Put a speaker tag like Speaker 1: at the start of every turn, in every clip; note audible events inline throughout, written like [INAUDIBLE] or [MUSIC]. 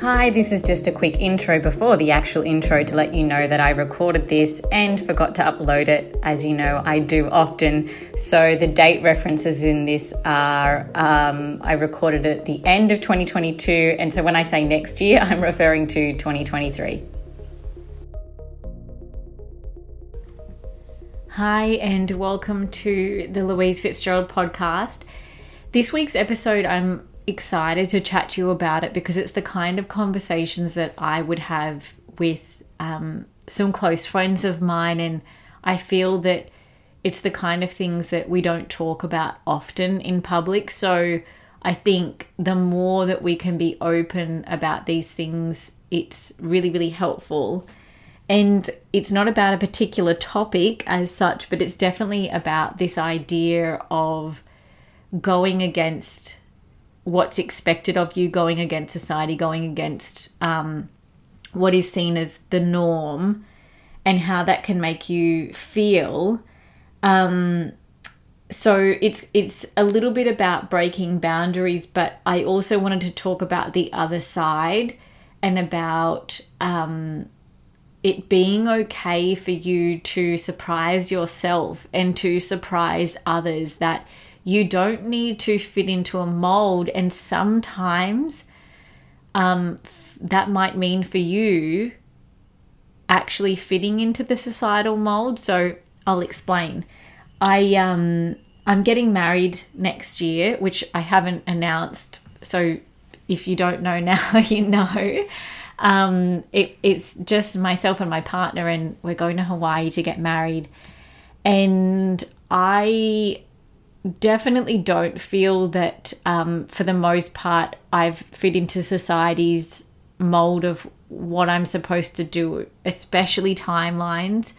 Speaker 1: Hi, this is just a quick intro before the actual intro to let you know that I recorded this and forgot to upload it. As you know, I do often. So the date references in this are um, I recorded it at the end of 2022, and so when I say next year, [LAUGHS] I'm referring to 2023. Hi, and welcome to the Louise Fitzgerald podcast. This week's episode, I'm excited to chat to you about it because it's the kind of conversations that I would have with um, some close friends of mine. And I feel that it's the kind of things that we don't talk about often in public. So I think the more that we can be open about these things, it's really, really helpful. And it's not about a particular topic as such, but it's definitely about this idea of going against what's expected of you going against society, going against um, what is seen as the norm, and how that can make you feel. Um, so it's it's a little bit about breaking boundaries, but I also wanted to talk about the other side and about um, it being okay for you to surprise yourself and to surprise others that you don't need to fit into a mold, and sometimes um, that might mean for you actually fitting into the societal mold. So I'll explain. I um I'm getting married next year, which I haven't announced. So if you don't know [LAUGHS] now, you know. Um, it, it's just myself and my partner, and we're going to Hawaii to get married. And I definitely don't feel that, um, for the most part, I've fit into society's mold of what I'm supposed to do, especially timelines.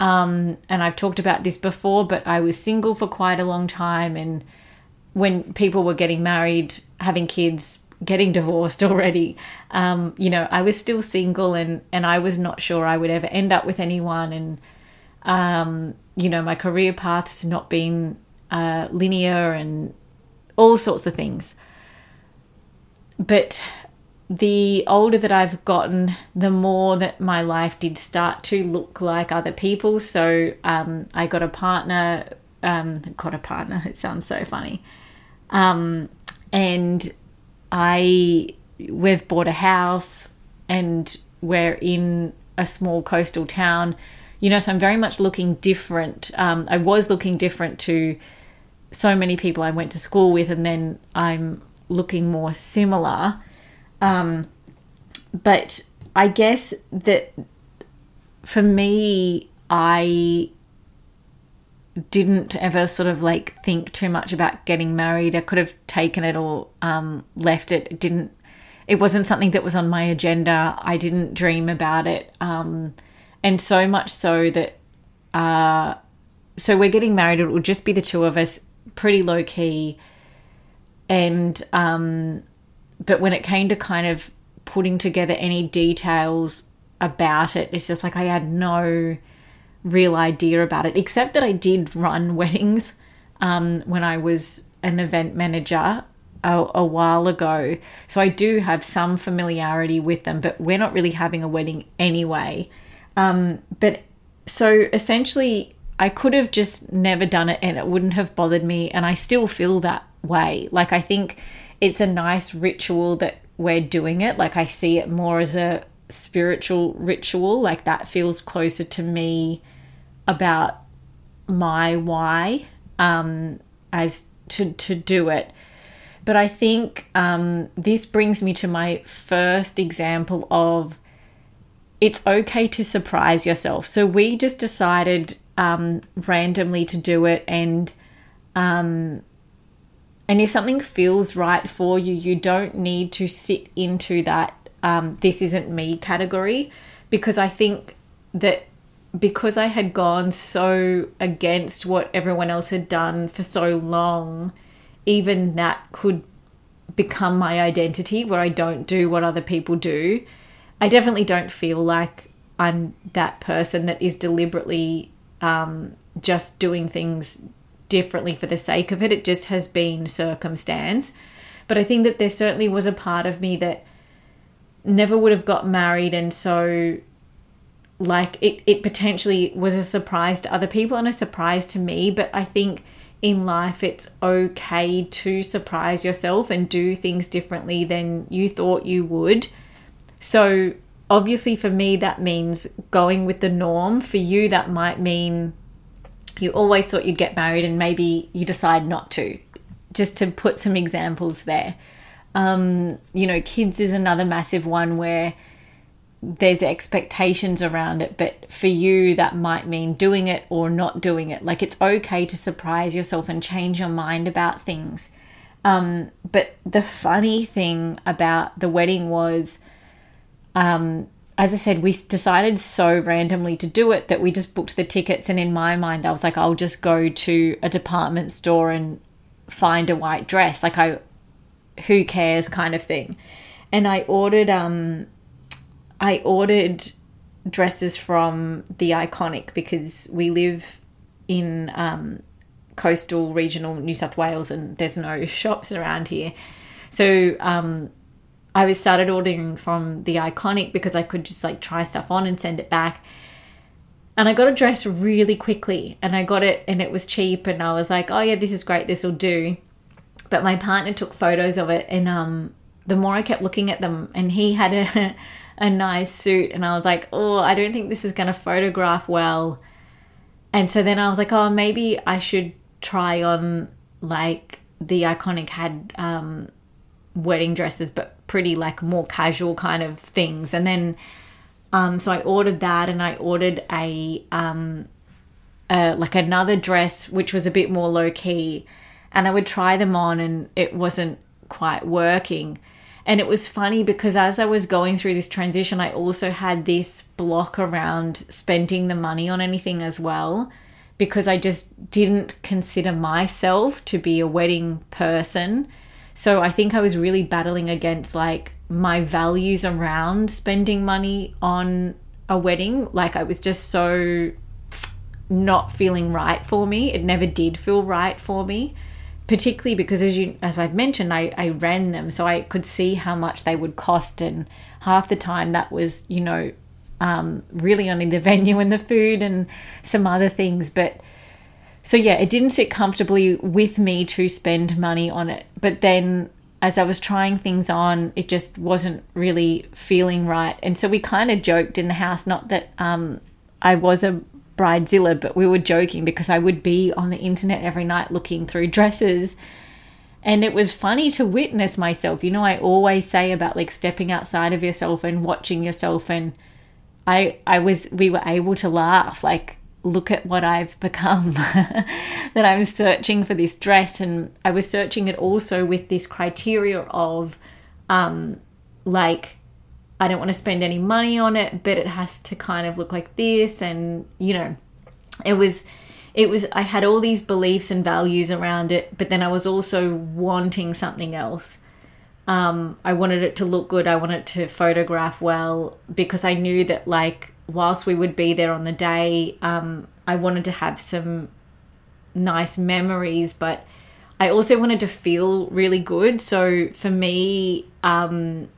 Speaker 1: Um, and I've talked about this before, but I was single for quite a long time. And when people were getting married, having kids, getting divorced already, um, you know, I was still single and, and I was not sure I would ever end up with anyone. And, um, you know, my career path has not been uh, linear and all sorts of things. But the older that I've gotten, the more that my life did start to look like other people. So um, I got a partner, um, got a partner, [LAUGHS] it sounds so funny. Um, and I, we've bought a house and we're in a small coastal town. You know, so I'm very much looking different. Um, I was looking different to so many people I went to school with, and then I'm looking more similar. Um, but I guess that for me, I didn't ever sort of like think too much about getting married. I could have taken it or um, left it. It didn't. It wasn't something that was on my agenda. I didn't dream about it, um, and so much so that. Uh, so we're getting married. It will just be the two of us pretty low key. And, um, but when it came to kind of putting together any details about it, it's just like I had no real idea about it, except that I did run [LAUGHS] weddings um, when I was an event manager a, a, while ago. So I do have some familiarity with them, but we're not really having a wedding anyway. Um, but so essentially, I could have just never done it and it wouldn't have bothered me. And I still feel that way. Like, I think it's a nice ritual that we're doing it. Like, I see it more as a spiritual ritual. Like, that feels closer to me about my why um, as to, to do it. But I think um, this brings me to my first example of it's okay to surprise yourself. So we just decided um, randomly to do it and um, and if something feels right for you you don't need to sit into that um, this isn't me category because i think that because i had gone so against what everyone else had done for so long even that could become my identity where i don't do what other people do i definitely don't feel like i'm that person that is deliberately um, just doing things differently for the sake of it. It just has been circumstance. But I think that there certainly was a part of me that never would have got married and so like it, it potentially was a surprise to other people and a surprise to me but i think in life it's okay to surprise yourself and do things differently than you thought you would. So obviously for me that means going with the norm. For you that might mean you always thought you'd get married and maybe you decide not to. Just to put some examples there um, you know kids is another massive one where there's expectations around it, but for you, that might mean doing it or not doing it. Like it's okay to surprise yourself and change your mind about things. Um, but the funny thing about the wedding was, um, as I said, we decided so randomly to do it that we just booked the tickets. And in my mind, I was like, I'll just go to a department store and find a white dress. Like, I, who cares kind of thing. And I ordered, um, I ordered dresses from the Iconic because we live in um, coastal regional New South Wales and there's no [LAUGHS] shops around here. So um, I was started ordering from the Iconic because I could just like try stuff on and send it back. And I got a dress really quickly and I got it and it was cheap and I was like, oh yeah, this is great, this will do. But my partner took photos of it and um, the more I kept looking at them and he had a [LAUGHS] a nice suit and I was like, oh, I don't think this is going to photograph well. And so then I was like, oh, maybe I should try on like the iconic had um, wedding dresses, but pretty like more casual kind of things. And then, um, so I ordered that and I ordered a, um, uh, like another dress, which was a bit more low key. And I would try them on and it wasn't quite working. And it was funny because as I was going through this transition, I also had this block around spending the money on anything as well because I just didn't consider myself to be a wedding person. So I think I was really battling against like my values around spending money on a wedding. Like I was just so not feeling right for me. It never did feel right for me particularly because as you as I've mentioned I, I ran them so I could see how much they would cost and half the time that was you know um, really only the [LAUGHS] venue and the food and some other things but so yeah it didn't sit comfortably with me to spend money on it but then as I was trying things on it just wasn't really feeling right and so we kind of joked in the house not that um, I was a bridezilla, but we were joking because I would be on the internet every night looking through dresses. And it was funny to witness myself. You know, I always say about like stepping outside of yourself and watching yourself and I I was we were able to laugh like look at what I've become [LAUGHS] that I'm searching for this dress and I was searching it also with this criteria of um like I don't want to spend any money on it, but it has to kind of look like this. And, you know, it was, it was, I had all these beliefs and values around it, but then I was also wanting something else. Um, I wanted it to look good. I wanted to photograph well because I knew that, like, whilst we would be there on the day, um, I wanted to have some nice memories, but I also wanted to feel really good. So for me, um,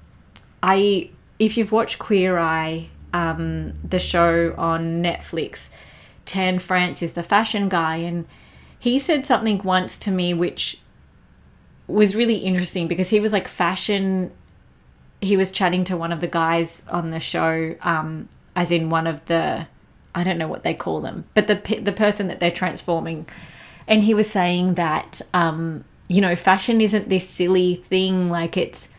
Speaker 1: I if you've watched Queer Eye, um, the show on Netflix, Tan France is the fashion guy, and he said something once to me which was really interesting because he was like fashion. He was chatting to one of the guys on the show, um, as in one of the, I don't know what they call them, but the the person that they're transforming, and he was saying that, um, you know, fashion isn't this silly thing like it's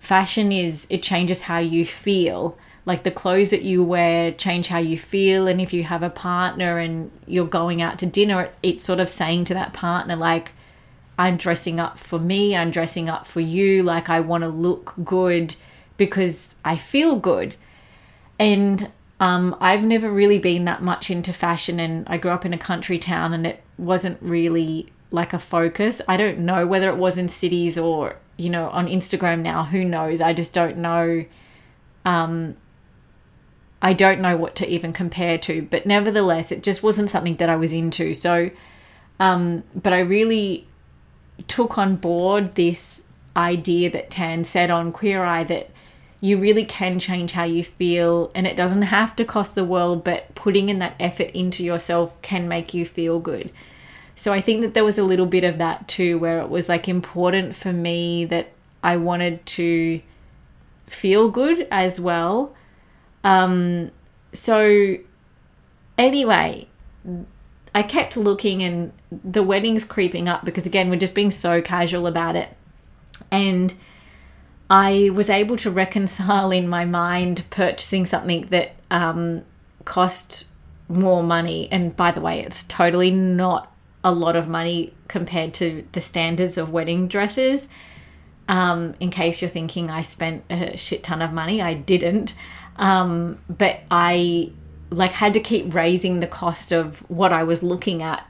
Speaker 1: fashion is it changes how you feel like the clothes that you wear change how you feel and if you have a partner and you're going out to dinner it's sort of saying to that partner like i'm dressing up for me i'm dressing up for you like i want to look good because i feel good and um, I've never really been that much into fashion, and I grew up in a country town, and it wasn't really like a focus. I don't know whether it was in cities or you know, on Instagram now. Who knows? I just don't know. Um, I don't know what to even compare to, but nevertheless, it just wasn't something that I was into. So, um, but I really took on board this idea that Tan said on Queer Eye that you really can change how you feel and it doesn't have to cost the world but putting in that effort into yourself can make you feel good so i think that there was a little bit of that too where it was like important for me that i wanted to feel good as well um so anyway i kept looking and the wedding's creeping up because again we're just being so casual about it and I was able to reconcile in my mind purchasing something that um, cost more money. And by the way, it's totally not a lot of money compared to the standards of wedding dresses. Um, in case you're thinking I spent a shit ton of money, I didn't. Um, but I like had to keep raising the cost of what I was looking at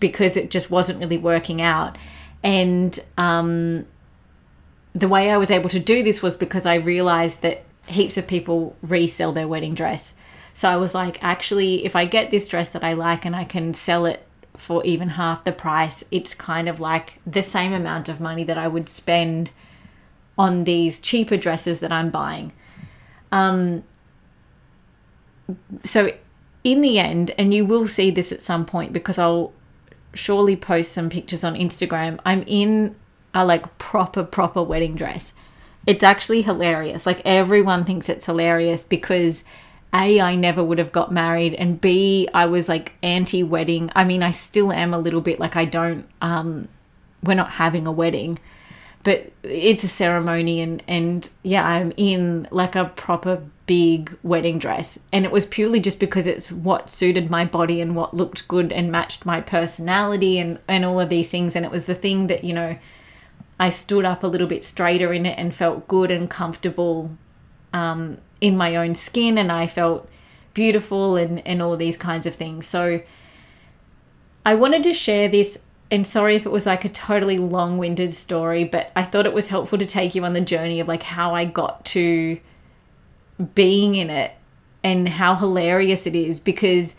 Speaker 1: because it just wasn't really working out. And um, the way I was able to do this was because I realized that heaps of people resell their wedding dress. So I was like, actually, if I get this dress that I like and I can sell it for even half the price, it's kind of like the same amount of money that I would spend on these cheaper dresses that I'm buying. Um, so, in the end, and you will see this at some point because I'll surely post some pictures on Instagram, I'm in a like proper proper wedding dress. It's actually hilarious. Like everyone thinks it's hilarious because a I never would have got married and B I was like anti wedding. I mean I still am a little bit like I don't um we're not having a wedding but it's a ceremony and and yeah i'm in like a proper big wedding dress and it was purely just because it's what suited my body and what looked good and matched my personality and and all of these things and it was the thing that you know I stood up a little bit straighter in it and felt good and comfortable um, in my own skin, and I felt beautiful and, and all these kinds of things. So I wanted to share this. And sorry if it was like a totally long winded story, but I thought it was helpful to take you on the journey of like how I got to being in it and how hilarious it is because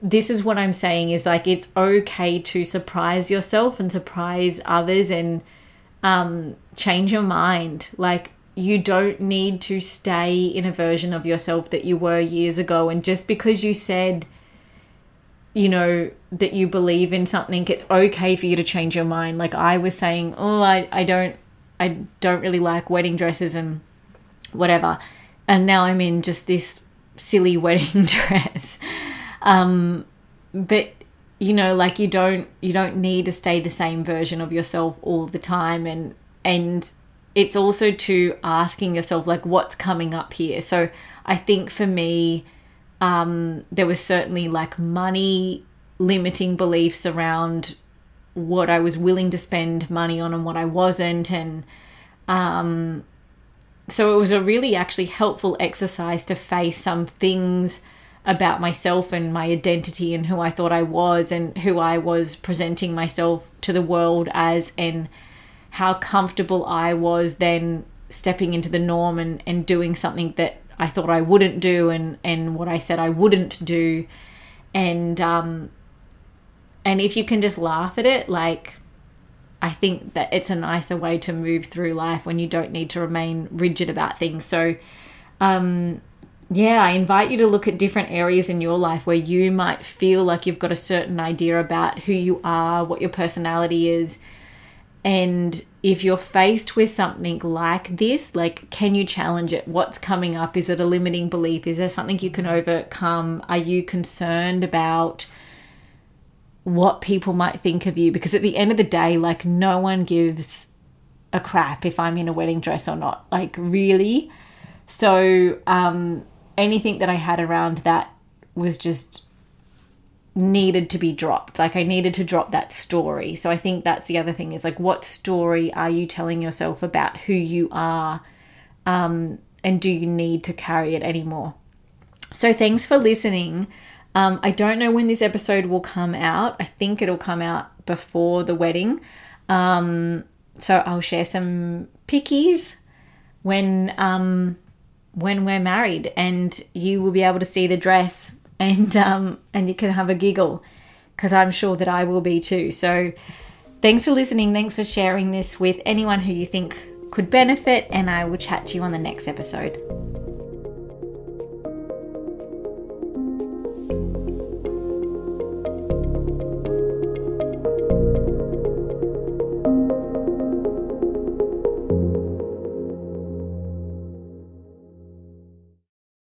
Speaker 1: this is what I'm saying is like it's okay to surprise yourself and surprise others and um, change your mind. Like, you don't need to stay in a version of yourself that you were years ago. And just because you said, you know, that you believe in something, it's okay for you to change your mind. Like I was saying, oh, I, I don't, I don't really like wedding dresses and whatever. And now I'm in just this silly [LAUGHS] wedding dress. Um, but you know like you don't you don't need to stay the same version of yourself all the time and and it's also to asking yourself like what's coming up here? So i think for me um there was certainly like money limiting beliefs around what i was willing to spend money on and what i wasn't. And um so it was a really actually helpful exercise to face some things about myself and my identity and who I thought I was and who I was presenting myself to the world as. And how comfortable I was then stepping into the norm and, and doing something that I thought I wouldn't do and, and what I said I wouldn't do. And um and if you can just laugh at it, like I think that it's a nicer way to move through life when you don't need to remain rigid about things. So um yeah, I invite you to look at different areas in your life where you might feel like you've got a certain idea about who you are, what your personality is. And if you're faced with something like this, like, can you challenge it? What's coming up? Is it a limiting belief? Is there something you can overcome? Are you concerned about what people might think of you? Because at the end of the day, like, no one gives a crap if I'm in a wedding dress or not. Like, really? So, um, anything that I had around that was just needed to be dropped. Like I needed to drop that story. So I think that's the other thing is like what story are you telling yourself about who you are? Um, and do you need to carry it anymore? So thanks for listening. Um, I don't know when this episode will come out. I think it'll come out before the wedding. Um, so I'll share some pickies when um, when we're married and you will be able to see the dress and um and you can have a giggle because I'm sure that I will be too. So thanks for listening. Thanks for sharing this with anyone who you think could benefit, and I will chat to you on the next episode.